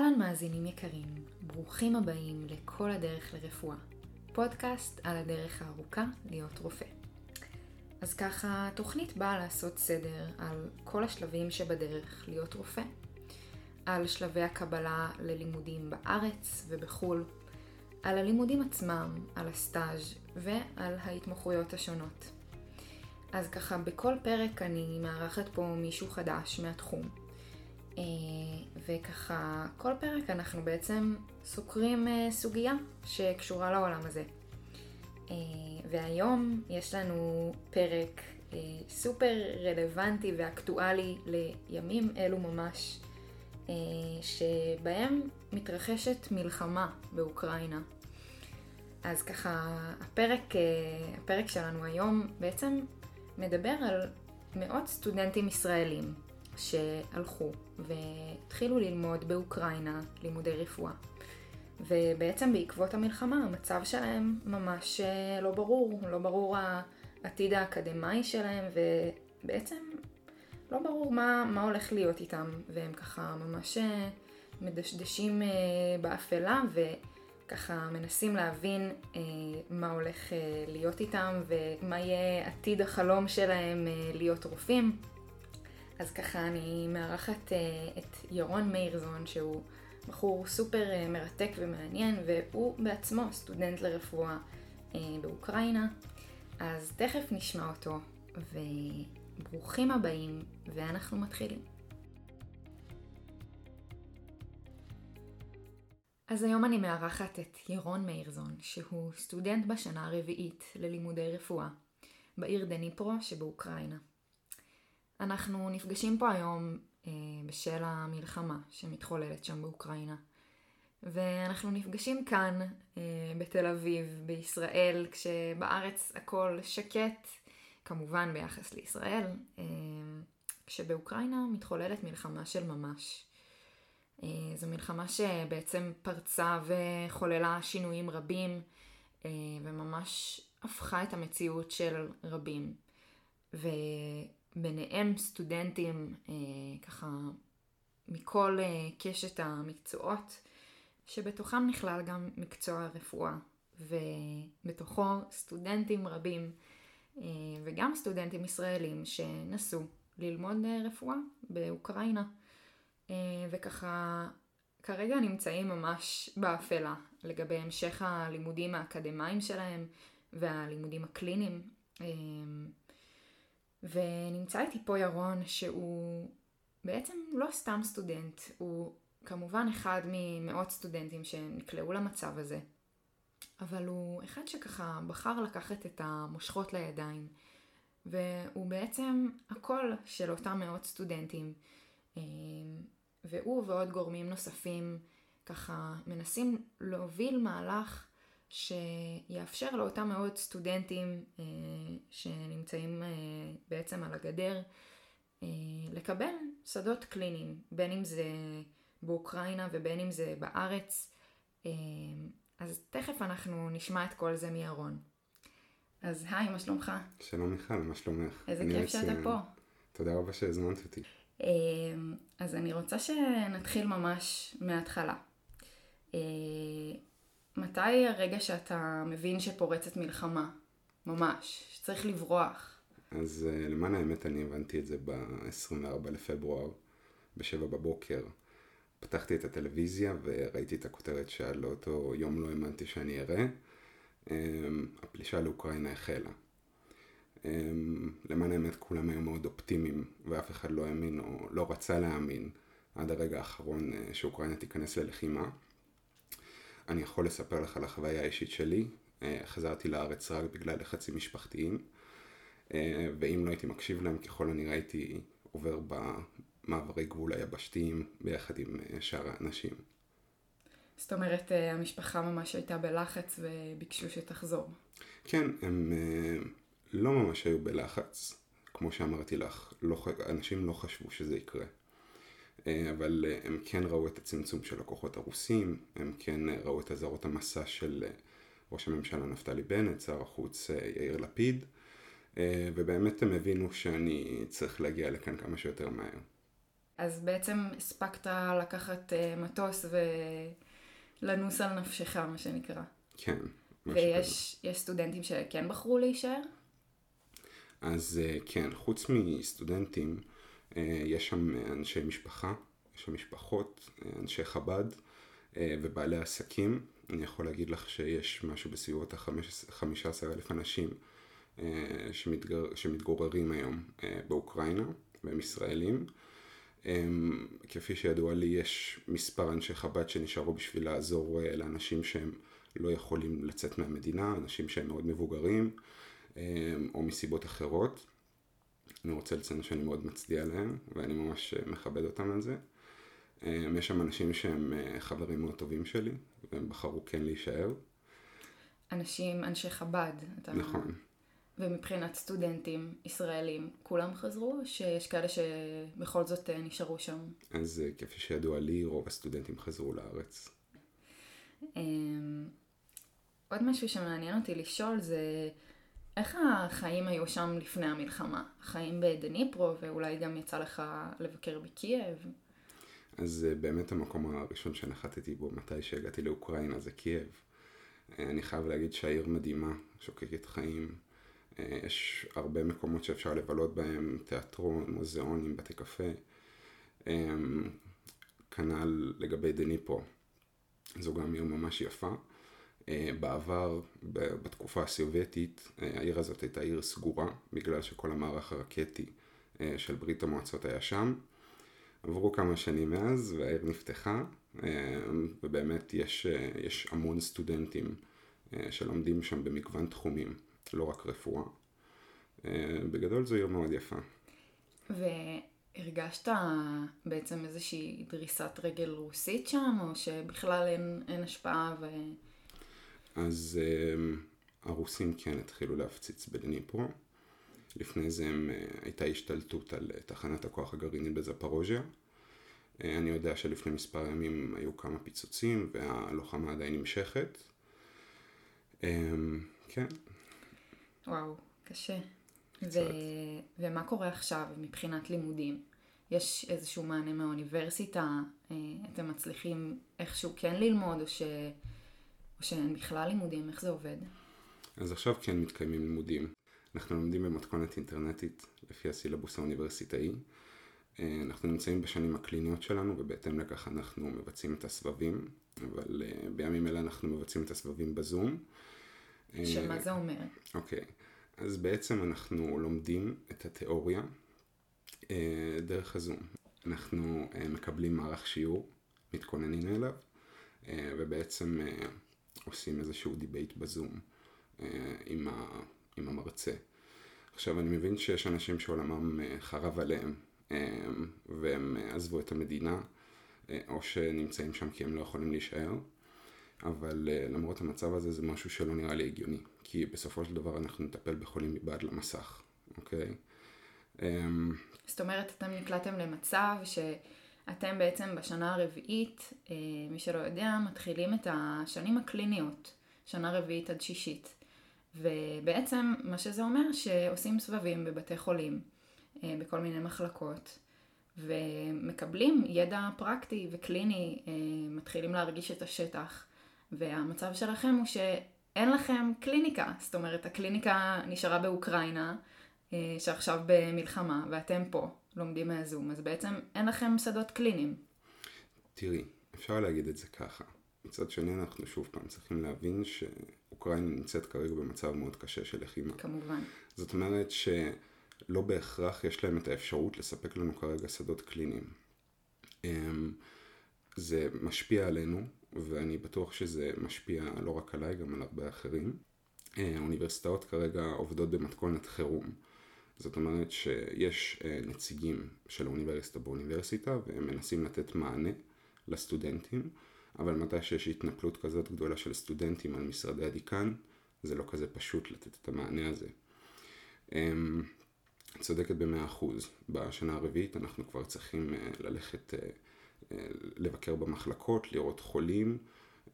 אהלן מאזינים יקרים, ברוכים הבאים לכל הדרך לרפואה, פודקאסט על הדרך הארוכה להיות רופא. אז ככה, התוכנית באה לעשות סדר על כל השלבים שבדרך להיות רופא, על שלבי הקבלה ללימודים בארץ ובחו"ל, על הלימודים עצמם, על הסטאז' ועל ההתמחויות השונות. אז ככה, בכל פרק אני מארחת פה מישהו חדש מהתחום. אה, וככה, כל פרק אנחנו בעצם סוקרים אה, סוגיה שקשורה לעולם הזה. אה, והיום יש לנו פרק סופר רלוונטי ואקטואלי לימים אלו ממש, שבהם מתרחשת מלחמה באוקראינה. אז ככה, הפרק, הפרק שלנו היום בעצם מדבר על מאות סטודנטים ישראלים שהלכו והתחילו ללמוד באוקראינה לימודי רפואה. ובעצם בעקבות המלחמה המצב שלהם ממש אה, לא ברור, לא ברור העתיד האקדמאי שלהם ובעצם לא ברור מה, מה הולך להיות איתם והם ככה ממש אה, מדשדשים אה, באפלה וככה מנסים להבין מה הולך להיות איתם ומה יהיה עתיד החלום שלהם להיות רופאים. אז ככה אני מארחת uh, את ירון מאירזון, שהוא בחור סופר uh, מרתק ומעניין, והוא בעצמו סטודנט לרפואה uh, באוקראינה. אז תכף נשמע אותו, וברוכים הבאים, ואנחנו מתחילים. אז היום אני מארחת את ירון מאירזון, שהוא סטודנט בשנה הרביעית ללימודי רפואה, בעיר דניפרו שבאוקראינה. אנחנו נפגשים פה היום אה, בשל המלחמה שמתחוללת שם באוקראינה. ואנחנו נפגשים כאן, אה, בתל אביב, בישראל, כשבארץ הכל שקט, כמובן ביחס לישראל, אה, כשבאוקראינה מתחוללת מלחמה של ממש. אה, זו מלחמה שבעצם פרצה וחוללה שינויים רבים, אה, וממש הפכה את המציאות של רבים. ו... ביניהם סטודנטים אה, ככה מכל אה, קשת המקצועות, שבתוכם נכלל גם מקצוע הרפואה, ובתוכו סטודנטים רבים אה, וגם סטודנטים ישראלים שנסו ללמוד אה, רפואה באוקראינה, אה, וככה כרגע נמצאים ממש באפלה לגבי המשך הלימודים האקדמיים שלהם והלימודים הקליניים. אה, ונמצא איתי פה ירון שהוא בעצם לא סתם סטודנט, הוא כמובן אחד ממאות סטודנטים שנקלעו למצב הזה, אבל הוא אחד שככה בחר לקחת את המושכות לידיים, והוא בעצם הקול של אותם מאות סטודנטים, אה, והוא ועוד גורמים נוספים ככה מנסים להוביל מהלך שיאפשר לאותם מאות סטודנטים אה, שנמצאים אה, בעצם על הגדר אה, לקבל שדות קליניים, בין אם זה באוקראינה ובין אם זה בארץ. אה, אז תכף אנחנו נשמע את כל זה מירון. אז היי, מה שלומך? שלום מיכל, מה שלומך? איזה כיף שאתה פה. תודה רבה שהזמנת אותי. אה, אז אני רוצה שנתחיל ממש מההתחלה. אה, מתי הרגע שאתה מבין שפורצת מלחמה? ממש, שצריך לברוח. אז uh, למען האמת אני הבנתי את זה ב-24 לפברואר, ב-7 בבוקר. פתחתי את הטלוויזיה וראיתי את הכותרת שעל אותו יום לא האמנתי שאני אראה. Um, הפלישה לאוקראינה החלה. Um, למען האמת כולם היו מאוד אופטימיים ואף אחד לא האמין או לא רצה להאמין עד הרגע האחרון uh, שאוקראינה תיכנס ללחימה. אני יכול לספר לך על החוויה האישית שלי. אה, חזרתי לארץ רק בגלל לחצים משפחתיים, אה, ואם לא הייתי מקשיב להם, ככל הנראה הייתי עובר במעברי גבול היבשתיים ביחד עם אה, שאר האנשים. זאת אומרת, המשפחה ממש הייתה בלחץ וביקשו שתחזור. כן, הם לא ממש היו בלחץ. כמו שאמרתי לך, לא, אנשים לא חשבו שזה יקרה. אה, אבל אה, הם כן ראו את הצמצום של הכוחות הרוסים, הם כן אה, ראו את אזהרות המסע של ראש הממשלה נפתלי בנט, שר החוץ יאיר לפיד, ובאמת הם הבינו שאני צריך להגיע לכאן כמה שיותר מהר. אז בעצם הספקת לקחת מטוס ולנוס על נפשך, מה שנקרא. כן. ויש יש סטודנטים שכן בחרו להישאר? אז כן, חוץ מסטודנטים, יש שם אנשי משפחה, יש שם משפחות, אה, אנשי חב"ד ובעלי עסקים. אני יכול להגיד לך שיש משהו בסביבות ה-15 אלף אנשים שמתגר... שמתגוררים היום באוקראינה, והם ישראלים. כפי שידוע לי, יש מספר אנשי חב"ד שנשארו בשביל לעזור לאנשים שהם לא יכולים לצאת מהמדינה, אנשים שהם מאוד מבוגרים. או מסיבות אחרות. אני רוצה לציין שאני מאוד מצדיע להם, ואני ממש אה, מכבד אותם על זה. אמ, יש שם אנשים שהם אה, חברים מאוד טובים שלי, והם בחרו כן להישאר. אנשים, אנשי חב"ד. אתה... נכון. ומבחינת סטודנטים ישראלים, כולם חזרו, או שיש כאלה שבכל זאת אה, נשארו שם? אז כפי שידוע לי, רוב הסטודנטים חזרו לארץ. אמ, עוד משהו שמעניין אותי לשאול זה איך החיים היו שם לפני המלחמה? החיים בדניפרו, ואולי גם יצא לך לבקר בקייב? אז אה, באמת המקום הראשון שנחתתי בו מתי שהגעתי לאוקראינה זה קייב. אה, אני חייב להגיד שהעיר מדהימה, שוקקת חיים. אה, יש הרבה מקומות שאפשר לבלות בהם, תיאטרון, מוזיאונים, בתי קפה. כנ"ל לגבי דניפרו. זו גם עיר ממש יפה. אה, בעבר, בתקופה הסובייטית, אה, העיר הזאת הייתה עיר סגורה, בגלל שכל המערך הרקטי אה, של ברית המועצות היה שם. עברו כמה שנים מאז והעיר נפתחה, ובאמת יש, יש המון סטודנטים שלומדים שם במגוון תחומים, לא רק רפואה. בגדול זו עיר מאוד יפה. והרגשת בעצם איזושהי דריסת רגל רוסית שם, או שבכלל אין, אין השפעה ו... אז um, הרוסים כן התחילו להפציץ בדניפרו. לפני זה הם, uh, הייתה השתלטות על uh, תחנת הכוח הגרעינית בזפרוז'יה. Uh, אני יודע שלפני מספר ימים היו כמה פיצוצים והלוחמה עדיין נמשכת. Um, כן. וואו, קשה. ו... ומה קורה עכשיו מבחינת לימודים? יש איזשהו מענה מהאוניברסיטה? אתם מצליחים איכשהו כן ללמוד, או ש... או שאין בכלל לימודים? איך זה עובד? אז עכשיו כן מתקיימים לימודים. אנחנו לומדים במתכונת אינטרנטית לפי הסילבוס האוניברסיטאי. אה, אנחנו נמצאים בשנים הקליניות שלנו ובהתאם לכך אנחנו מבצעים את הסבבים, אבל אה, בימים אלה אנחנו מבצעים את הסבבים בזום. שמה אה, זה אומר? אוקיי, אז בעצם אנחנו לומדים את התיאוריה דרך הזום. אנחנו מקבלים מערך שיעור, מתכוננים אליו, ובעצם עושים איזשהו debate בזום אה, עם, ה, עם המרצה. עכשיו, אני מבין שיש אנשים שעולמם אה, חרב עליהם, אה, והם עזבו את המדינה, או שנמצאים שם כי הם לא יכולים להישאר, אבל למרות המצב הזה זה משהו שלא נראה לי הגיוני, כי בסופו של דבר אנחנו נטפל בחולים מבעד למסך, אוקיי? זאת אומרת, אתם נקלעתם למצב ש... אתם בעצם בשנה הרביעית, אה, מי שלא יודע, מתחילים את השנים הקליניות, שנה רביעית עד שישית. ובעצם מה שזה אומר שעושים סבבים בבתי חולים, אה, בכל מיני מחלקות, ומקבלים ידע פרקטי וקליני, אה, מתחילים להרגיש את השטח. והמצב שלכם הוא שאין לכם קליניקה, זאת אומרת הקליניקה נשארה באוקראינה, שעכשיו במלחמה, ואתם פה. לומדים מהזום, אז בעצם אין לכם שדות קליניים. תראי, אפשר להגיד את זה ככה. מצד שני אנחנו שוב פעם צריכים להבין שאוקראינה נמצאת כרגע במצב מאוד קשה של לחימה. כמובן. זאת אומרת שלא בהכרח יש להם את האפשרות לספק לנו כרגע שדות קליניים. אמ, זה משפיע עלינו, ואני בטוח שזה משפיע לא רק עליי, גם על הרבה אחרים. אה, האוניברסיטאות כרגע עובדות במתכונת חירום. זאת אומרת שיש אה, נציגים של האוניברסיטה באוניברסיטה והם מנסים לתת מענה לסטודנטים, אבל מתי שיש התנפלות כזאת גדולה של סטודנטים על משרדי הדיקן, זה לא כזה פשוט לתת את המענה הזה. אמ, צודקת במאה אחוז. בשנה הרביעית אנחנו כבר צריכים אה, ללכת אה, לבקר במחלקות, לראות חולים,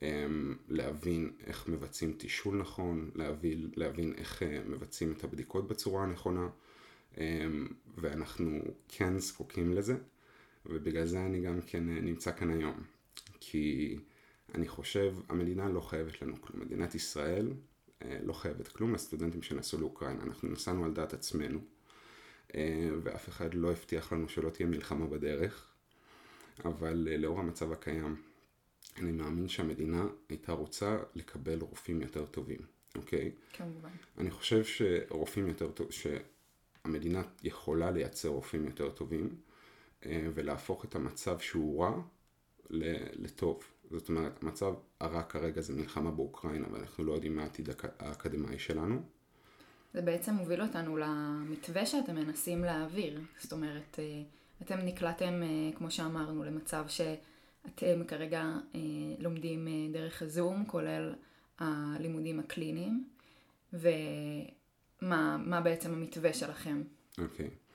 אמ, להבין איך מבצעים תישול נכון, להבין, להבין איך מבצעים את הבדיקות בצורה הנכונה. אמ, ואנחנו כן זקוקים לזה, ובגלל זה אני גם כן נמצא כאן היום. כי אני חושב, המדינה לא חייבת לנו כלום. מדינת ישראל לא חייבת כלום לסטודנטים שנסעו לאוקראינה. אנחנו נסענו על דעת עצמנו, ואף אחד לא הבטיח לנו שלא תהיה מלחמה בדרך, אבל לאור המצב הקיים, אני מאמין שהמדינה הייתה רוצה לקבל רופאים יותר טובים, אוקיי? כמובן. אני חושב שרופאים יותר טובים, שהמדינה יכולה לייצר רופאים יותר טובים, אה, ולהפוך את המצב שהוא רע לטוב. זאת אומרת, המצב הרע כרגע זה מלחמה באוקראינה, ואנחנו לא יודעים מה העתיד האקדמאי שלנו. זה בעצם מוביל אותנו למתווה שאתם מנסים להעביר. זאת אומרת, אה, אתם נקלעתם, אה, כמו שאמרנו, למצב ש... אתם כרגע לומדים דרך הזום, כולל הלימודים הקליניים, ומה בעצם המתווה שלכם? אוקיי. Okay.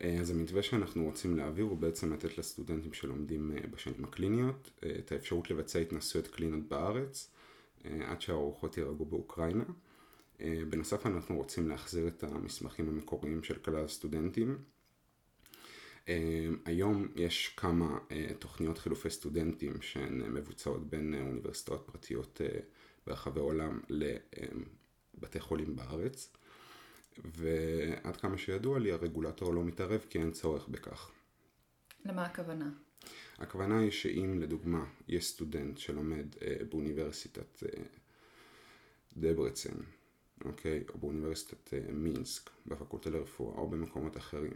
אה, אז המתווה שאנחנו רוצים להעביר הוא בעצם לתת לסטודנטים שלומדים אה, בשנים הקליניות אה, את האפשרות לבצע התנסויות קליניות בארץ עד שהארוחות יירגעו באוקראינה. בנוסף אנחנו רוצים להחזיר את המסמכים המקוריים של כלל הסטודנטים היום יש כמה תוכניות חילופי סטודנטים שהן מבוצעות בין אוניברסיטאות פרטיות ברחבי העולם לבתי חולים בארץ, ועד כמה שידוע לי הרגולטור לא מתערב כי אין צורך בכך. למה הכוונה? הכוונה היא שאם לדוגמה יש סטודנט שלומד באוניברסיטת דברצן, אוקיי, או באוניברסיטת מינסק, בפקולטה לרפואה או במקומות אחרים,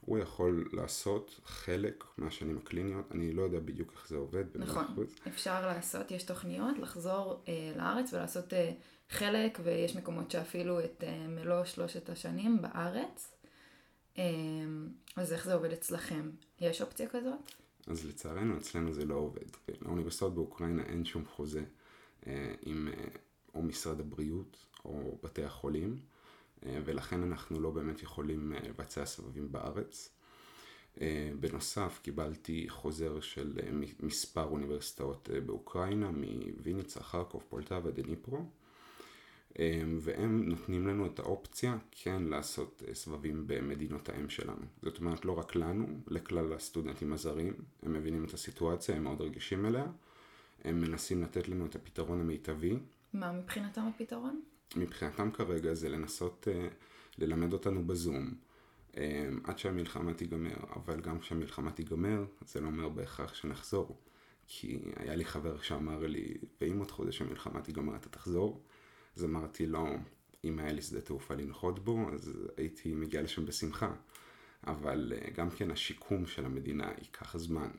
הוא יכול לעשות חלק מהשנים הקליניות, אני לא יודע בדיוק איך זה עובד. נכון, אפשר לעשות, יש תוכניות לחזור אה, לארץ ולעשות אה, חלק, ויש מקומות שאפילו את אה, מלוא שלושת השנים בארץ. אה, אז איך זה עובד אצלכם? יש אופציה כזאת? אז לצערנו אצלנו זה לא עובד. לאוניברסיטאות באוקראינה אין שום חוזה אה, עם אה, או משרד הבריאות או בתי החולים. ולכן אנחנו לא באמת יכולים לבצע סבבים בארץ. בנוסף קיבלתי חוזר של מספר אוניברסיטאות באוקראינה, מוויניצה, חרקוב, פולטבה, דניפרו, והם נותנים לנו את האופציה כן לעשות סבבים במדינות האם שלנו. זאת אומרת לא רק לנו, לכלל הסטודנטים הזרים, הם מבינים את הסיטואציה, הם מאוד רגישים אליה, הם מנסים לתת לנו את הפתרון המיטבי. מה מבחינתם הפתרון? מבחינתם כרגע זה לנסות uh, ללמד אותנו בזום um, עד שהמלחמה תיגמר, אבל גם כשהמלחמה תיגמר זה לא אומר בהכרח שנחזור. כי היה לי חבר שאמר לי, ואם עוד חודש המלחמה תיגמר אתה תחזור? אז אמרתי לו, אם היה לי שדה תעופה לנחות בו, אז הייתי מגיע לשם בשמחה. אבל uh, גם כן השיקום של המדינה ייקח זמן.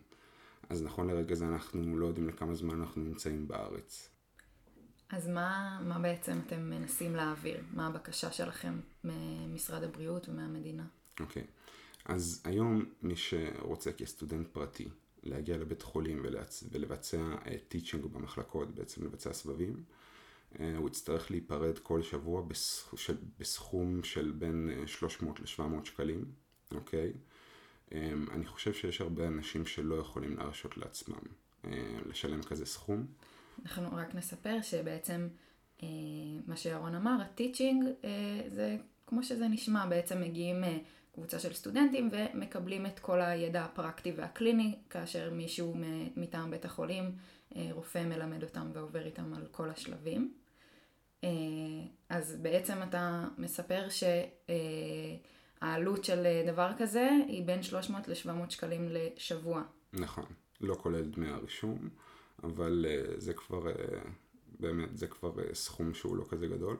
אז נכון לרגע זה אנחנו לא יודעים לכמה זמן אנחנו נמצאים בארץ. אז מה, מה בעצם אתם מנסים להעביר? מה הבקשה שלכם ממשרד הבריאות ומהמדינה? אוקיי, okay. אז היום מי שרוצה כסטודנט פרטי להגיע לבית חולים. ולבצע טיצ'ינג uh, במחלקות, בעצם לבצע סבבים, הוא יצטרך להיפרד כל שבוע. בסכום של בין 300 אה, ל-700 שקלים, אוקיי? Um, אני חושב שיש הרבה אנשים שלא יכולים להרשות לעצמם uh, לשלם כזה סכום. אנחנו רק נספר שבעצם אה, מה שירון אמר, הטיצ'ינג אה, זה כמו שזה נשמע, בעצם מגיעים אה, קבוצה של סטודנטים ומקבלים את כל הידע הפרקטי והקליני, כאשר מישהו מטעם בית החולים, אה, רופא מלמד אותם ועובר איתם על כל השלבים. אה, אז בעצם אתה מספר שהעלות אה, של דבר כזה היא בין 300 ל-700 שקלים לשבוע. נכון, לא כולל דמי הרישום. אבל זה כבר, באמת, זה כבר סכום שהוא לא כזה גדול.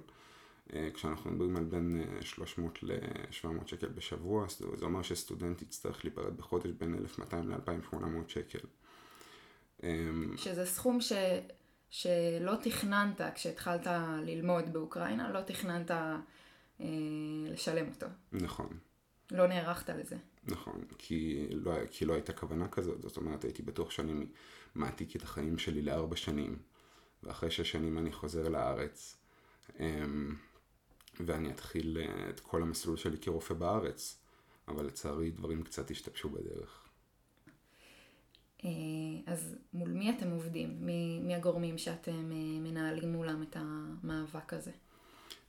כשאנחנו מדברים על בין uh, 300 ל-700 שקל בשבוע, זה אומר שסטודנט יצטרך להיפרד בחודש בין 1,200 ל-2,800 שקל. Um, שזה סכום ש... שלא תכננת כשהתחלת ללמוד באוקראינה, לא תכננת אה, לשלם אותו. נכון. לא נערכת לזה. נכון, כי לא, כי לא הייתה כוונה כזאת, זאת אומרת הייתי בטוח שאני מעתיק את החיים שלי לארבע שנים, ואחרי שש שנים אני חוזר לארץ, אמ, ואני אתחיל אה, את כל המסלול שלי כרופא בארץ, אבל לצערי דברים קצת השתבשו בדרך. אה, אז מול מי אתם עובדים? מי, מי הגורמים שאתם אה, מנהלים מולם את המאבק הזה?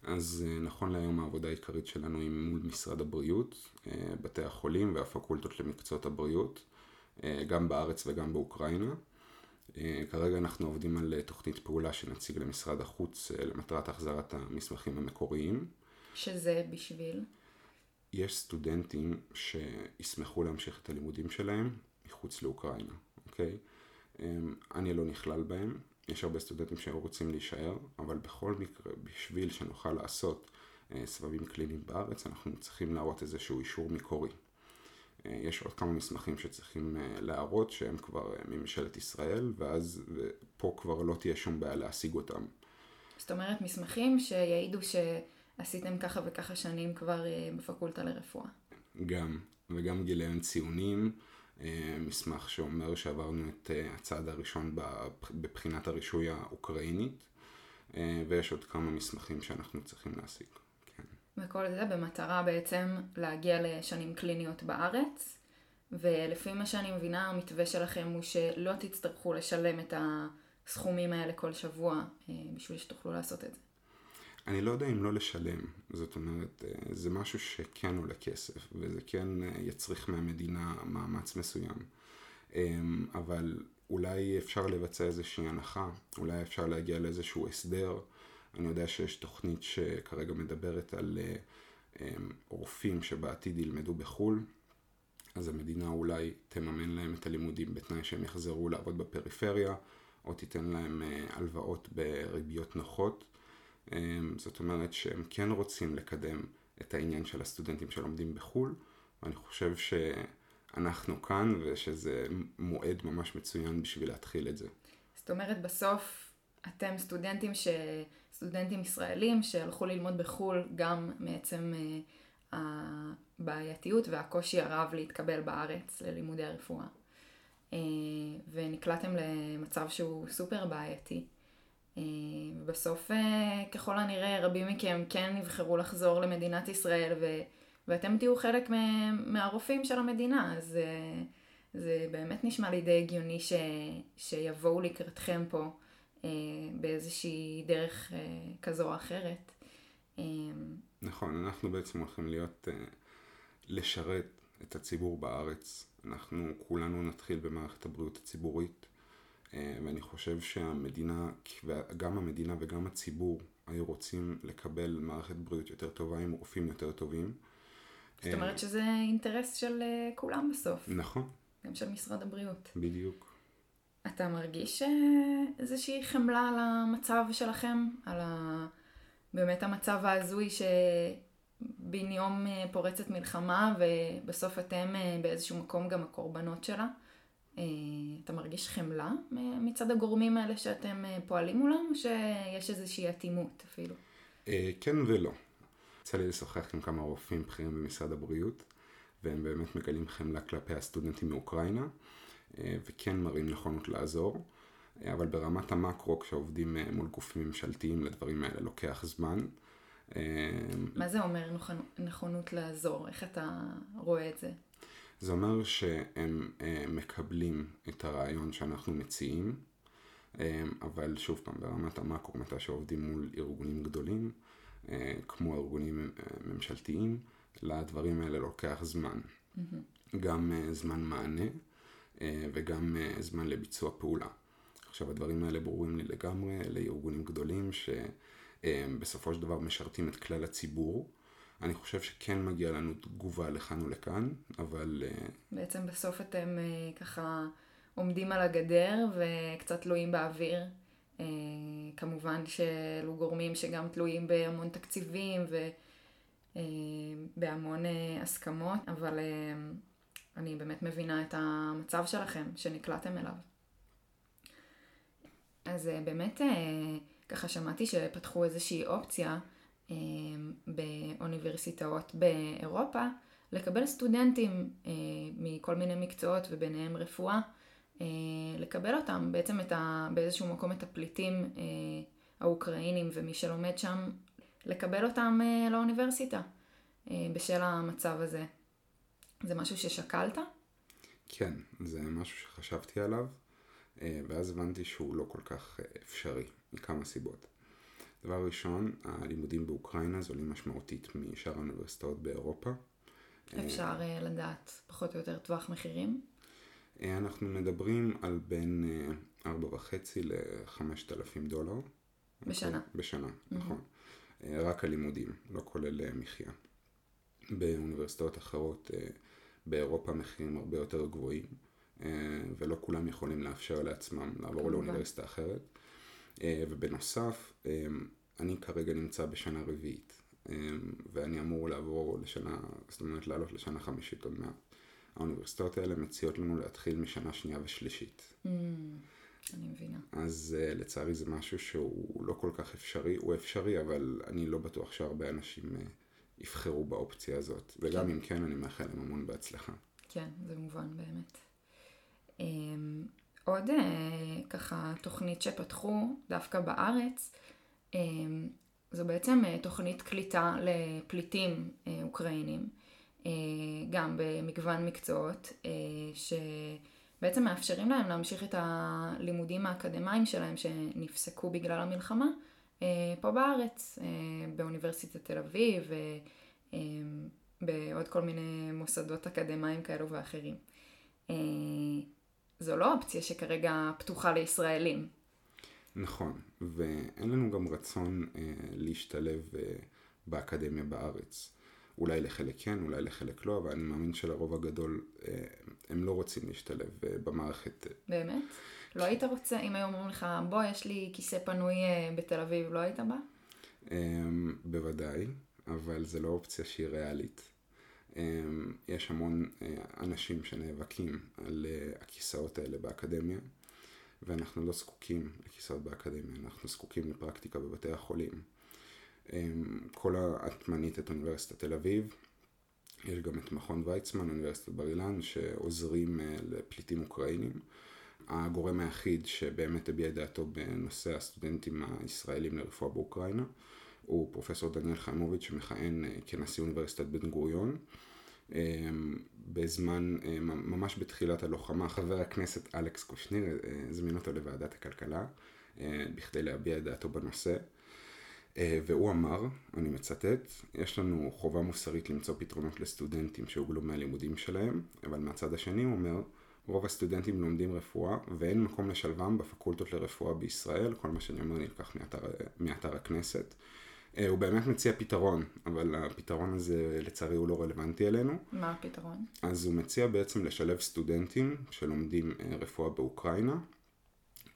אז אה, נכון להיום העבודה העיקרית שלנו היא מול משרד הבריאות, בתי החולים והפקולטות למקצועות הבריאות, גם בארץ וגם באוקראינה. כרגע אנחנו עובדים על תוכנית פעולה שנציג למשרד החוץ למטרת החזרת המסמכים המקוריים. שזה בשביל? יש סטודנטים שישמחו להמשיך את הלימודים שלהם מחוץ לאוקראינה, אוקיי? אני לא נכלל בהם, יש הרבה סטודנטים שרוצים להישאר, אבל בכל מקרה, בשביל שנוכל לעשות אה, סבבים קליניים בארץ, אנחנו צריכים להראות איזשהו אישור מקורי. אה, יש עוד כמה מסמכים שצריכים אה, להראות שהם כבר מממשלת ישראל, ואז פה כבר לא תהיה שום בעיה להשיג אותם. זאת אומרת, מסמכים שיעידו שעשיתם ככה וככה שנים כבר בפקולטה לרפואה. גם, וגם גיליון ציונים. אה, מסמך שאומר שעברנו את אה, הצעד הראשון בבחינת הרישוי האוקראינית, אה, ויש עוד כמה מסמכים שאנחנו צריכים להשיג. כן. וכל זה במטרה בעצם להגיע לשנים קליניות בארץ, ולפי מה שאני מבינה, המתווה שלכם הוא שלא תצטרכו לשלם את הסכומים האלה כל שבוע בשביל שתוכלו לעשות את זה. אני לא יודע אם לא לשלם, זאת אומרת, אה, זה משהו שכן עולה כסף, וזה כן אה, יצריך מהמדינה מאמץ מסוים. אמ, אבל אולי אפשר לבצע איזושהי הנחה, אולי אפשר להגיע לאיזשהו הסדר. אני יודע שיש תוכנית שכרגע מדברת על אה, אמ, רופאים שבעתיד ילמדו בחו"ל, אז המדינה אולי תממן להם את הלימודים בתנאי שהם יחזרו לעבוד בפריפריה, או תיתן להם הלוואות בריביות נוחות. אמ, זאת אומרת שהם כן רוצים לקדם את העניין של הסטודנטים שלומדים בחו"ל, ואני חושב שאנחנו כאן ושזה מועד ממש מצוין בשביל להתחיל את זה. זאת אומרת בסוף אתם סטודנטים, ש... סטודנטים ישראלים שהלכו ללמוד בחו"ל גם מעצם uh, הבעייתיות והקושי הרב להתקבל בארץ ללימודי הרפואה. Uh, ונקלעתם למצב שהוא סופר בעייתי. אה, ובסוף אה, ככל הנראה רבים מכם כן יבחרו לחזור למדינת ישראל ו... ואתם תהיו חלק מהרופאים של המדינה, אז אה, זה באמת נשמע לי די הגיוני ש... שיבואו לקראתכם פה באיזושהי דרך כזו או אחרת. נכון, אנחנו בעצם הולכים להיות, לשרת את הציבור בארץ. אנחנו כולנו נתחיל במערכת הבריאות הציבורית. אה, ואני חושב שהמדינה, גם המדינה וגם הציבור היו רוצים לקבל מערכת בריאות יותר טובה עם רופאים יותר טובים. זאת אומרת אה, שזה אינטרס של אה, כולם בסוף. נכון. גם של משרד הבריאות. בדיוק. אתה מרגיש איזושהי חמלה על המצב שלכם? על ה... באמת המצב ההזוי שבן יום פורצת מלחמה ובסוף אתם באיזשהו מקום גם הקורבנות שלה? אה, אתה מרגיש חמלה מצד הגורמים האלה שאתם אה, פועלים מולם, או שיש איזושהי אטימות אפילו? אה, כן ולא. יצא לי לשוחח עם כמה רופאים בכירים במשרד הבריאות, והם באמת מגלים חמלה כלפי הסטודנטים מאוקראינה, וכן מראים נכונות לעזור. אבל ברמת המקרו, כשעובדים מול גופים ממשלתיים לדברים האלה, לוקח זמן. מה זה אומר נכונות לעזור? איך אתה רואה את זה? זה אומר שהם אה, מקבלים את הרעיון שאנחנו מציעים, אה, אבל שוב פעם, ברמת המקרו, מתי שעובדים מול ארגונים גדולים, אה, כמו ארגונים ממשלתיים, לדברים האלה לוקח זמן. Mm-hmm. גם זמן מענה וגם זמן לביצוע פעולה. עכשיו, הדברים האלה ברורים לי לגמרי לארגונים גדולים שבסופו של דבר משרתים את כלל הציבור. אני חושב שכן מגיע לנו תגובה לכאן ולכאן, אבל... אה, בעצם בסוף אתם אה, ככה עומדים על הגדר וקצת תלויים באוויר. אה, כמובן שאלו גורמים שגם תלויים בהמון תקציבים ובהמון הסכמות, אבל אני באמת מבינה את המצב שלכם, שנקלעתם אליו. אז באמת, ככה שמעתי שפתחו איזושהי אופציה. אמ, באוניברסיטאות באירופה, לקבל סטודנטים אה, מכל מיני מקצועות וביניהם רפואה, אה, לקבל אותם, בעצם את ה, באיזשהו מקום את הפליטים אה, האוקראינים ומי שלומד שם, לקבל אותם לאוניברסיטה בשל המצב הזה. זה משהו ששקלת? כן, זה משהו שחשבתי עליו, ואז הבנתי שהוא לא כל כך אפשרי, מכמה סיבות. דבר ראשון, הלימודים באוקראינה זולים משמעותית משאר האוניברסיטאות באירופה. אפשר אה, לדעת פחות או יותר טווח מחירים? אה, אנחנו מדברים על בין 4.5 ל-5,000 דולר. בשנה. בשנה, mm-hmm. נכון. רק הלימודים, לא כולל מחיה. באוניברסיטאות אחרות באירופה מחירים הרבה יותר גבוהים, ולא כולם יכולים לאפשר לעצמם לעבור לאוניברסיטה אחרת. ובנוסף, אני כרגע נמצא בשנה רביעית, ואני אמור לעבור לשנה, זאת אומרת לעלות לשנה חמישית עוד מעט. האוניברסיטאות האלה מציעות לנו להתחיל משנה שנייה ושלישית. Mm, אני מבינה. אז uh, לצערי זה משהו שהוא לא כל כך אפשרי, הוא אפשרי, אבל אני לא בטוח שהרבה אנשים uh, יבחרו באופציה הזאת. כן. וגם אם כן, אני מאחל להם המון בהצלחה. כן, זה מובן באמת. Um, עוד uh, ככה תוכנית שפתחו דווקא בארץ, um, זו בעצם uh, תוכנית קליטה לפליטים uh, אוקראינים. אה, גם במגוון מקצועות, אה, שבעצם מאפשרים להם להמשיך את הלימודים האקדמיים שלהם שנפסקו בגלל המלחמה, אה, פה בארץ, באוניברסיטת תל אביב ובעוד כל מיני מוסדות אקדמיים כאלו ואחרים. זו לא אופציה שכרגע פתוחה לישראלים. נכון, ואין לנו גם רצון אה, להשתלב אה, באקדמיה בארץ. אולי לחלק כן, אולי לחלק לא, אבל אני מאמין שלרוב הגדול אה, הם לא רוצים להשתלב אה, במערכת. באמת? לא היית רוצה, אם היו אומרים לך, בוא, יש לי כיסא פנוי אה, בתל אביב, לא היית בא? אמ, בוודאי, אבל זה לא אופציה שהיא ריאלית. אמ, יש המון אנשים שנאבקים על הכיסאות האלה באקדמיה, ואנחנו לא זקוקים לכיסאות באקדמיה, אנחנו זקוקים לפרקטיקה בבתי החולים. כל את מנית את אוניברסיטת תל אביב, יש גם את מכון ויצמן, אוניברסיטת בר אילן, שעוזרים אה, לפליטים אוקראינים. הגורם היחיד שבאמת הביע דעתו בנושא הסטודנטים הישראלים לרפואה באוקראינה הוא פרופסור דניאל חיימוביץ' שמכהן אה, כנשיא אוניברסיטת בן גוריון. בזמן, אה, ממש בתחילת הלוחמה, חבר הכנסת אלכס קושניר הזמין אותו לוועדת הכלכלה בכדי להביע את דעתו בנושא. אה, והוא אמר, אני מצטט, יש לנו חובה מוסרית למצוא פתרונות לסטודנטים שהוגלו מהלימודים שלהם, אבל מהצד השני הוא אומר, רוב הסטודנטים לומדים רפואה ואין מקום לשלבם בפקולטות לרפואה בישראל, כל מה שאני אומר נלקח מאתר, מאתר הכנסת. אה, הוא באמת מציע פתרון, אבל הפתרון הזה לצערי הוא לא רלוונטי אלינו. מה הפתרון? אז הוא מציע בעצם לשלב סטודנטים שלומדים אה, רפואה באוקראינה,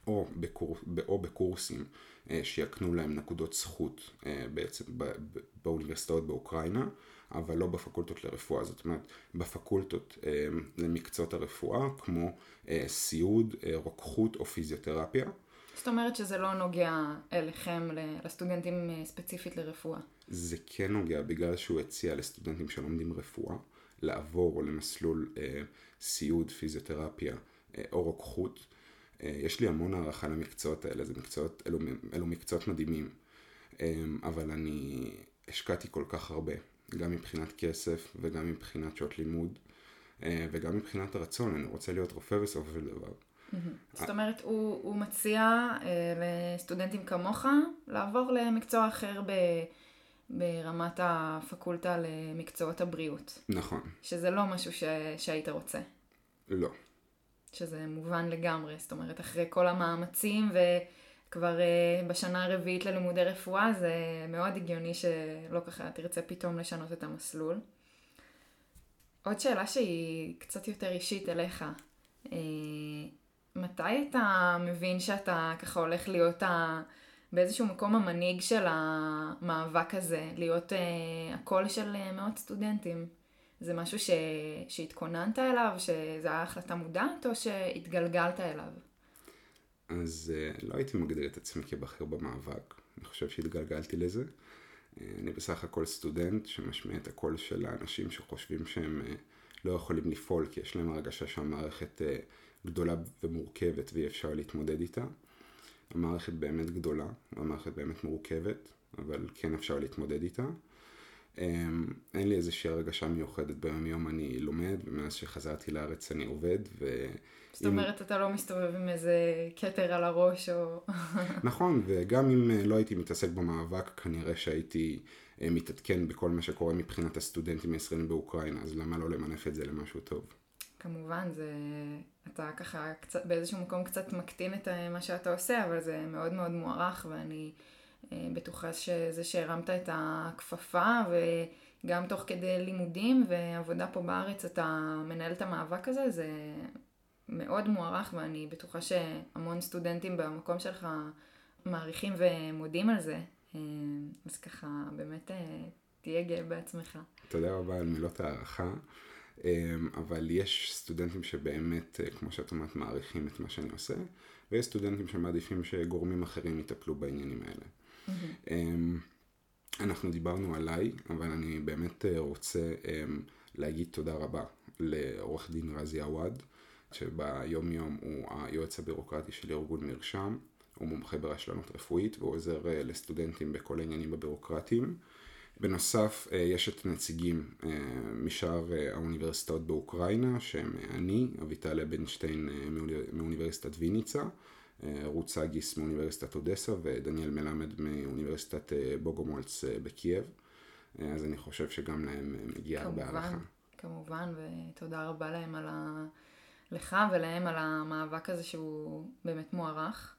או, בקור... או בקורסים אה, שיקנו להם נקודות זכות בעצם באוניברסיטאות באוקראינה, אבל לא בפקולטות לרפואה, זאת אומרת בפקולטות למקצועות הרפואה כמו סיעוד, רוקחות או פיזיותרפיה. זאת אומרת שזה לא נוגע אליכם, לסטודנטים ספציפית לרפואה. זה כן נוגע בגלל שהוא הציע לסטודנטים שלומדים רפואה לעבור למסלול סיעוד, פיזיותרפיה או רוקחות. אה, יש לי המון הערכה למקצועות האלה, זה מקצועות, אלו, אלו מקצועות מדהימים. אה, אבל אני השקעתי כל כך הרבה, גם מבחינת כסף וגם מבחינת שעות לימוד אה, וגם מבחינת הרצון, אני רוצה להיות רופא בסופו של דבר. זאת אומרת, הוא, הוא מציע לסטודנטים כמוך לעבור למקצוע אחר ב, ברמת הפקולטה למקצועות הבריאות. נכון. שזה לא משהו ש, שהיית רוצה. לא. שזה מובן לגמרי, זאת אומרת, אחרי כל המאמצים וכבר uh, בשנה הרביעית ללימודי רפואה, זה מאוד הגיוני שלא ככה תרצה פתאום לשנות את המסלול. עוד שאלה שהיא קצת יותר אישית אליך. Uh, מתי אתה מבין שאתה ככה הולך להיות ה... באיזשהו מקום המנהיג של המאבק הזה, להיות uh, הקול של uh, מאות סטודנטים? זה משהו ש... שהתכוננת אליו, שזה היה החלטה מודעת, או שהתגלגלת אליו? אז uh, לא הייתי מגדיר את עצמי כבכיר במאבק, אני חושב שהתגלגלתי לזה. Uh, אני בסך הכל סטודנט שמשמיע את הקול של האנשים שחושבים שהם uh, לא יכולים לפעול, כי יש להם הרגשה שהמערכת uh, גדולה ומורכבת ואי אפשר להתמודד איתה. המערכת באמת גדולה, המערכת באמת מורכבת, אבל כן אפשר להתמודד איתה. אמ, אין לי איזושהי הרגשה מיוחדת ביום יום אני לומד, ומאז שחזרתי לארץ אני עובד, ו... זאת אומרת, אתה לא מסתובב עם איזה כתר על הראש או... נכון, וגם אם אה, לא הייתי מתעסק במאבק, כנראה שהייתי אה, מתעדכן בכל מה שקורה מבחינת הסטודנטים הישראלים באוקראינה, אז למה לא למנף את זה למשהו טוב? כמובן, זה... אתה ככה קצת, באיזשהו מקום קצת מקטין את אה, מה שאתה עושה, אבל זה מאוד מאוד מוערך, ואני בטוחה שזה שהרמת את הכפפה, וגם תוך כדי לימודים ועבודה פה בארץ, אתה מנהל את המאבק הזה, זה מאוד מוערך, ואני בטוחה שהמון סטודנטים במקום שלך מעריכים ומודים על זה. אה, אז ככה, באמת אה, תהיה גאה בעצמך. תודה רבה על מילות הערכה. אה, אבל יש סטודנטים שבאמת, כמו שאת אומרת, מעריכים את מה שאני עושה, ויש סטודנטים שמעדיפים שגורמים אחרים יטפלו בעניינים האלה. Mm-hmm. אנחנו דיברנו עליי, אבל אני באמת רוצה להגיד תודה רבה לעורך דין רזי עווד, שביום יום הוא היועץ הבירוקרטי של ארגון מרשם, הוא מומחה ברשלנות רפואית והוא עוזר אה, לסטודנטים בכל העניינים הבירוקרטיים. בנוסף, אה, יש את הנציגים אה, משאר האוניברסיטאות באוקראינה, שהם אני, אביטל אבנשטיין מאוניברסיטת ויניצה, רות סגיס מאוניברסיטת אודסה ודניאל מלמד מאוניברסיטת בוגומולץ בקייב. אז אני חושב שגם להם מגיע הרבה הערכה. כמובן, ותודה רבה להם על ה... לך ולהם על המאבק הזה שהוא באמת מוערך.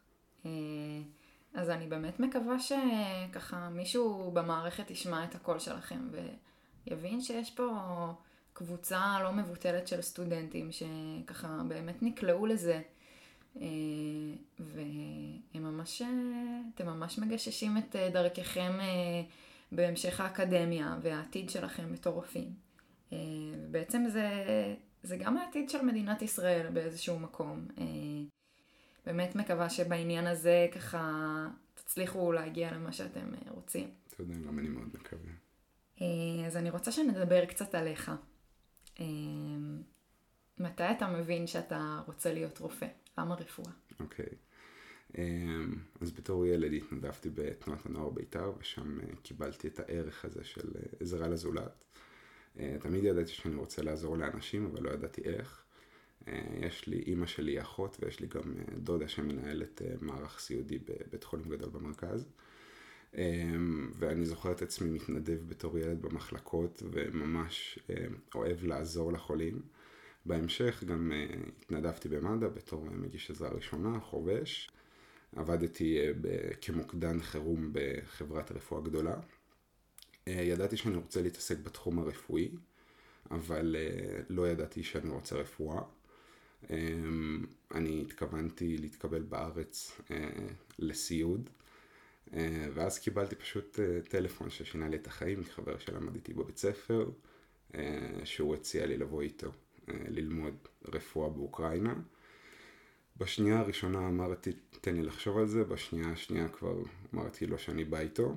אה, אז אני באמת מקווה שככה מישהו במערכת ישמע את הקול שלכם ויבין שיש פה קבוצה לא מבוטלת של סטודנטים שככה באמת נקלעו לזה. אה, והם ממש, אתם ממש מגששים את דרככם אה, בהמשך האקדמיה והעתיד שלכם בתור רופאים. בעצם זה זה גם העתיד של מדינת ישראל באיזשהו מקום. אה, באמת מקווה שבעניין הזה ככה תצליחו להגיע למה שאתם אה, רוצים. תודה, גם אני מאוד מקווה. אה, אז אני רוצה שנדבר קצת עליך. מתי אתה מבין שאתה רוצה להיות רופא? למה רפואה? אוקיי. Okay. אז בתור ילד התנדבתי בתנועת הנוער בית"ר, ושם קיבלתי את הערך הזה של עזרה לזולת. אה, תמיד ידעתי שאני רוצה לעזור לאנשים, אבל לא ידעתי איך. אה, יש לי אימא שלי אחות ויש לי גם אה, דודה שמנהלת מערך סיעודי בבית חולים גדול במרכז. ואני זוכר את עצמי מתנדב בתור ילד במחלקות וממש אוהב לעזור לחולים. בהמשך גם התנדבתי במד"א בתור מגיש עזרה ראשונה, חובש. עבדתי כמוקדן חירום בחברת רפואה גדולה. אה, ידעתי שאני רוצה להתעסק בתחום הרפואי, אבל אה, לא ידעתי שאני רוצה רפואה. אמ, אני התכוונתי להתקבל בארץ אה, לסיעוד, ואז קיבלתי פשוט טלפון ששינה לי את החיים מחבר שלמד איתי בבית ספר, שהוא הציע לי לבוא איתו ללמוד רפואה באוקראינה. בשנייה הראשונה אמרתי, תן לי לחשוב על זה, בשנייה השנייה כבר אמרתי לו שאני בא איתו.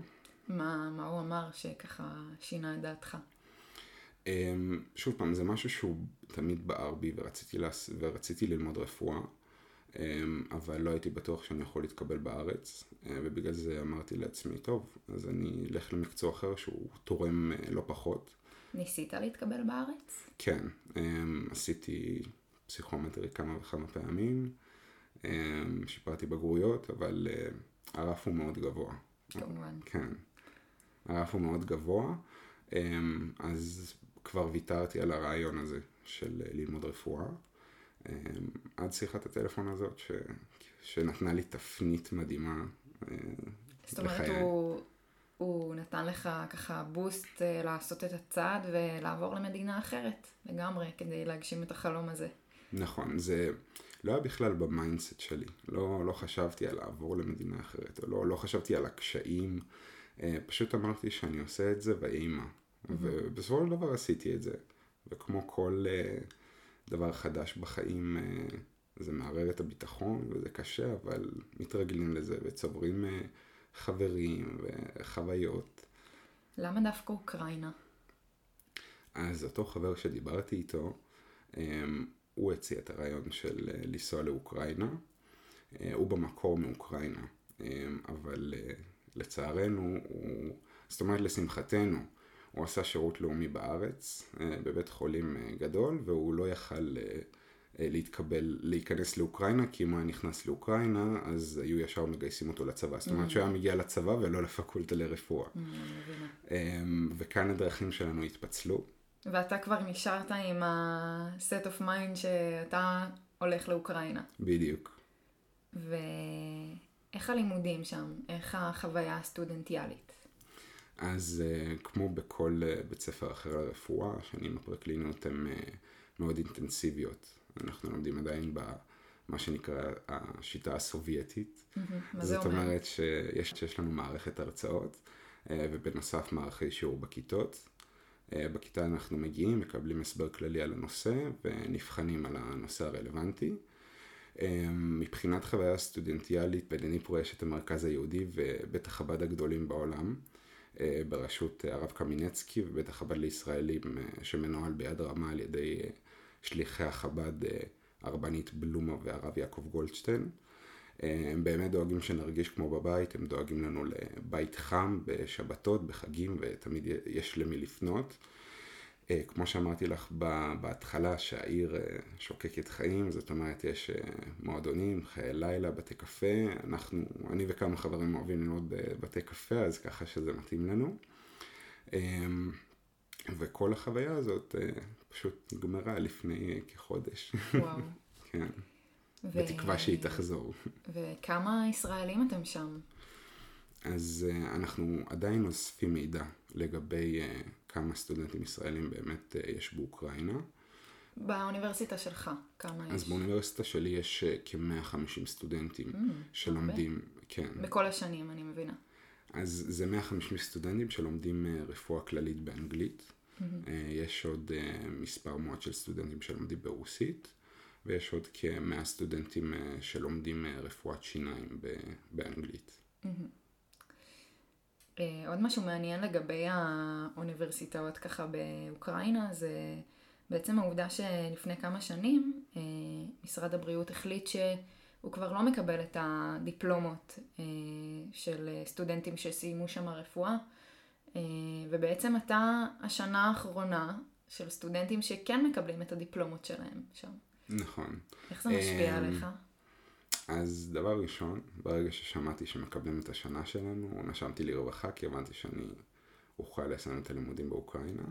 מה, מה הוא אמר שככה שינה את דעתך? אמ, שוב פעם, זה משהו שהוא תמיד בער בי ורציתי, לס... ורציתי ללמוד רפואה, אמ, אבל לא הייתי בטוח שאני יכול להתקבל בארץ, אה, ובגלל זה אמרתי לעצמי, טוב, אז אני אלך למקצוע אחר שהוא תורם אה, לא פחות. ניסית להתקבל בארץ? כן, אמ, עשיתי פסיכומטרי כמה וכמה פעמים, שיפרתי בגרויות, אבל אה, הרף הוא מאוד גבוה. כמובן. כן. הרף הוא מאוד גבוה, אז כבר ויתרתי על הרעיון הזה של ללמוד רפואה. אמ, עד שיחת הטלפון הזאת, ש... שנתנה לי תפנית מדהימה אה, זאת אומרת, הוא, הוא נתן לך ככה boost אה, לעשות את הצעד ולעבור למדינה אחרת לגמרי, כדי להגשים את החלום הזה. נכון, זה לא היה בכלל ב mindset שלי. לא, לא חשבתי על לעבור למדינה אחרת, או לא, לא חשבתי על הקשיים. אה, פשוט אמרתי שאני עושה את זה ויהי מה. ובסופו של דבר עשיתי את זה. וכמו כל אה, דבר חדש בחיים, אה, זה מערער את הביטחון וזה קשה, אבל מתרגלים לזה וצוברים uh, חברים וחוויות. למה דווקא אוקראינה? אז אותו חבר שדיברתי איתו, um, הוא הציע את הרעיון של לנסוע לאוקראינה. הוא במקור מאוקראינה, אבל לצערנו, הוא, זאת אומרת לשמחתנו, הוא עשה שירות לאומי בארץ, אה, בבית חולים אה, גדול, והוא לא יכל אה, להתקבל, להיכנס לאוקראינה, כי אם הוא היה נכנס לאוקראינה, אז היו ישר מגייסים אותו לצבא. זאת אומרת שהוא היה מגיע לצבא ולא לפקולטה לרפואה. אמ, וכאן הדרכים שלנו התפצלו. ואתה כבר נשארת עם ה-set of mind שאתה הולך לאוקראינה. בדיוק. ואיך הלימודים שם? איך החוויה הסטודנטיאלית? אז uh, כמו בכל uh, בית ספר אחר לרפואה, השנים הפרקליניות הן uh, מאוד אינטנסיביות. אנחנו לומדים עדיין במה שנקרא השיטה הסובייטית. Mm-hmm. מה זה אומר? זאת אומרת שיש, שיש לנו מערכת הרצאות, ובנוסף מערכי שיעור בכיתות. בכיתה אנחנו מגיעים, מקבלים הסבר כללי על הנושא ונבחנים על הנושא הרלוונטי. מבחינת חוויה סטודנטיאלית, בדניפרו יש את המרכז היהודי ובית החב"ד הגדולים בעולם. אה, בראשות הרב קמינצקי ובית החב"ד לישראלים אה, שמנוהל ביד רמה על ידי אה, שליחי החב"ד הרבנית בלומה והרב יעקב גולדשטיין. הם באמת דואגים שנרגיש כמו בבית, הם דואגים לנו לבית חם בשבתות, בחגים ותמיד יש למי לפנות. אה, כמו שאמרתי לך בהתחלה, שהעיר אה, שוקקת חיים, זאת אומרת יש אה, מועדונים, חיי לילה, בתי קפה, אנחנו, אני וכמה חברים אוהבים ללמוד בבתי קפה, אז ככה שזה מתאים לנו. וכל החוויה הזאת פשוט נגמרה לפני כחודש. וואו. כן. ו... בתקווה שהיא תחזור. וכמה ישראלים אתם שם? אז אנחנו עדיין אוספים מידע לגבי כמה סטודנטים ישראלים באמת אה, יש באוקראינה. באוניברסיטה שלך, כמה יש? אז באוניברסיטה שלי יש אה, כ-150 סטודנטים mm, שלומדים, הרבה. כן. בכל השנים, אני מבינה. אז זה 150 סטודנטים שלומדים אה, רפואה כללית באנגלית. Mm-hmm. יש עוד מספר מועט של סטודנטים שלומדים ברוסית, ויש עוד כ-100 סטודנטים שלומדים רפואת שיניים באנגלית. Mm-hmm. אה, עוד משהו מעניין לגבי האוניברסיטאות ככה באוקראינה זה בעצם העובדה שלפני כמה שנים אה, משרד הבריאות החליט שהוא כבר לא מקבל את הדיפלומות אה, של סטודנטים שסיימו שם רפואה ובעצם אתה השנה האחרונה של סטודנטים שכן מקבלים את הדיפלומות שלהם שם. נכון. איך זה משפיע עליך? אז דבר ראשון, ברגע ששמעתי שמקבלים את השנה שלנו, נשמתי לרווחה כי הבנתי שאני אוכל לסיים את הלימודים באוקראינה.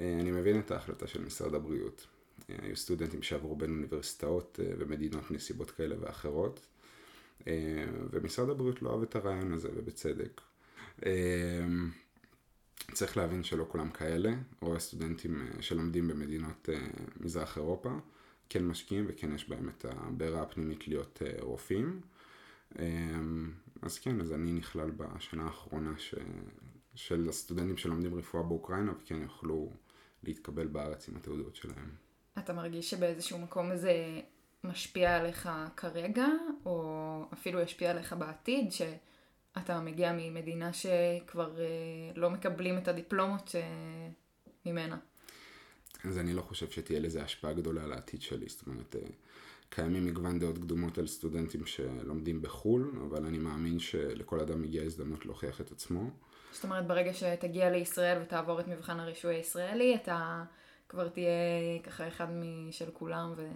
אה, אני מבין את ההחלטה של משרד הבריאות. אה, היו סטודנטים שעברו בין אוניברסיטאות אה, ומדינות מסיבות כאלה ואחרות, ומשרד הבריאות לא אוהב את הרעיון הזה, ובצדק. צריך להבין שלא כולם כאלה, רוב הסטודנטים שלומדים במדינות מזרח אירופה כן משקיעים וכן יש בהם את הבעירה הפנימית להיות uh, רופאים. Um, אז כן, אז אני נכלל בשנה האחרונה ש... של הסטודנטים שלומדים רפואה באוקראינה וכן יוכלו להתקבל בארץ עם התעודות שלהם. אתה מרגיש שבאיזשהו מקום זה משפיע עליך כרגע, או אפילו ישפיע עליך בעתיד, שאתה מגיע ממדינה שכבר uh, לא מקבלים את הדיפלומות uh, ממנה? אז אני לא חושב שתהיה לזה השפעה גדולה על העתיד שלי. זאת אומרת, אה, קיימים מגוון דעות קדומות על סטודנטים שלומדים בחו"ל, אבל אני מאמין שלכל אדם מגיעה הזדמנות להוכיח את עצמו. זאת אומרת, ברגע שתגיע לישראל ותעבור את מבחן הרישוי הישראלי, אתה כבר תהיה ככה אחד משל כולם ו...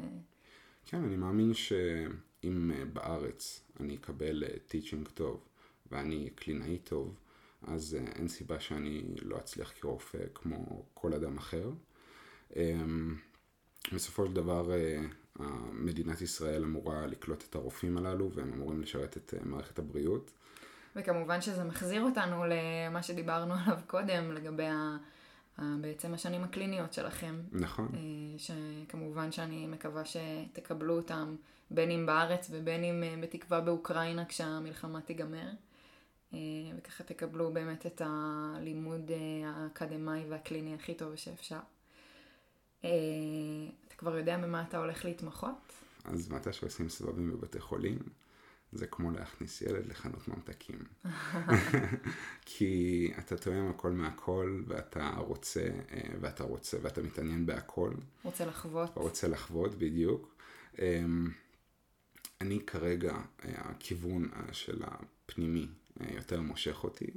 כן, אני מאמין שאם אה, בארץ אני אקבל טיצ'ינג אה, טוב ואני קלינאי טוב, אז אין סיבה שאני לא אצליח כרופא כמו כל אדם אחר. אמ, בסופו של דבר אה, מדינת ישראל אמורה לקלוט את הרופאים הללו והם אמורים לשרת את אה, מערכת הבריאות. וכמובן שזה מחזיר אותנו למה שדיברנו עליו קודם לגבי ה... בעצם השנים הקליניות שלכם. נכון. אה, שכמובן שאני מקווה שתקבלו אותם בין אם בארץ ובין אם בתקווה באוקראינה כשהמלחמה תיגמר. וככה תקבלו באמת את הלימוד האקדמאי והקליני הכי טוב שאפשר. אה, אתה כבר יודע במה אתה הולך להתמחות? אז מתי שעושים סבבים בבתי חולים, זה כמו להכניס ילד לחנות ממתקים. כי אתה תואם הכל מהכל, ואתה רוצה, אה, ואתה רוצה, ואתה מתעניין בהכל. רוצה לחוות. רוצה לחוות, בדיוק. אמ, אני כרגע, אה, הכיוון של הפנימי יותר מושך אותי,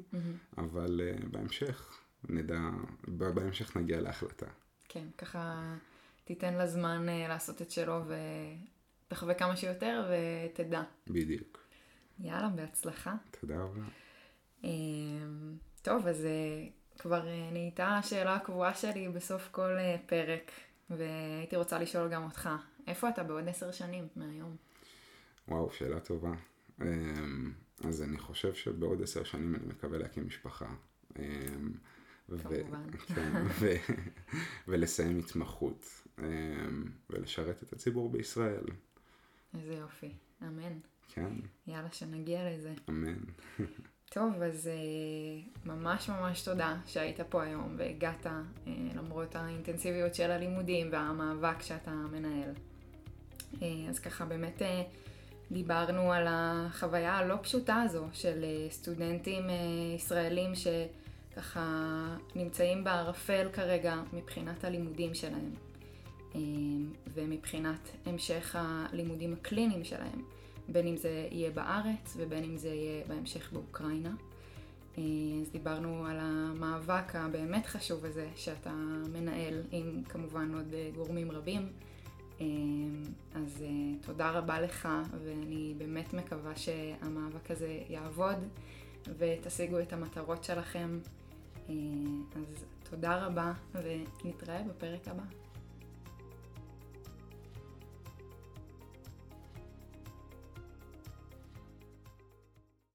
אבל בהמשך נדע, בהמשך נגיע להחלטה. כן, ככה תיתן לה זמן אה, לעשות את שלו ותחווה כמה שיותר ותדע. בדיוק. יאללה, בהצלחה. תודה רבה. אמ, טוב, אז אה, כבר אה, נהייתה השאלה הקבועה שלי בסוף כל פרק, והייתי רוצה לשאול גם אותך, איפה אתה בעוד עשר שנים מהיום? וואו, שאלה טובה. אמ, אז אני חושב שבעוד עשר שנים אני מקווה להקים משפחה. כמובן. כן. ולסיים התמחות, אמ, ולשרת את הציבור בישראל. איזה יופי, אמן. כן. יאללה, שנגיע לזה. אמן. טוב, אז אה, ממש ממש תודה שהיית פה היום והגעת אה, למרות האינטנסיביות של הלימודים והמאבק שאתה מנהל. אה, אז ככה באמת דיברנו על החוויה הלא פשוטה הזו של סטודנטים ישראלים שככה נמצאים בערפל כרגע מבחינת הלימודים שלהם ומבחינת המשך הלימודים הקליניים שלהם. בין אם זה יהיה בארץ ובין אם זה יהיה בהמשך באוקראינה. אה, אז דיברנו על המאבק הבאמת חשוב הזה שאתה מנהל עם כמובן עוד אה, גורמים רבים. אה, אז תודה רבה לך ואני באמת מקווה שהמאבק הזה יעבוד ותשיגו את המטרות שלכם. אז תודה רבה ונתראה בפרק הבא.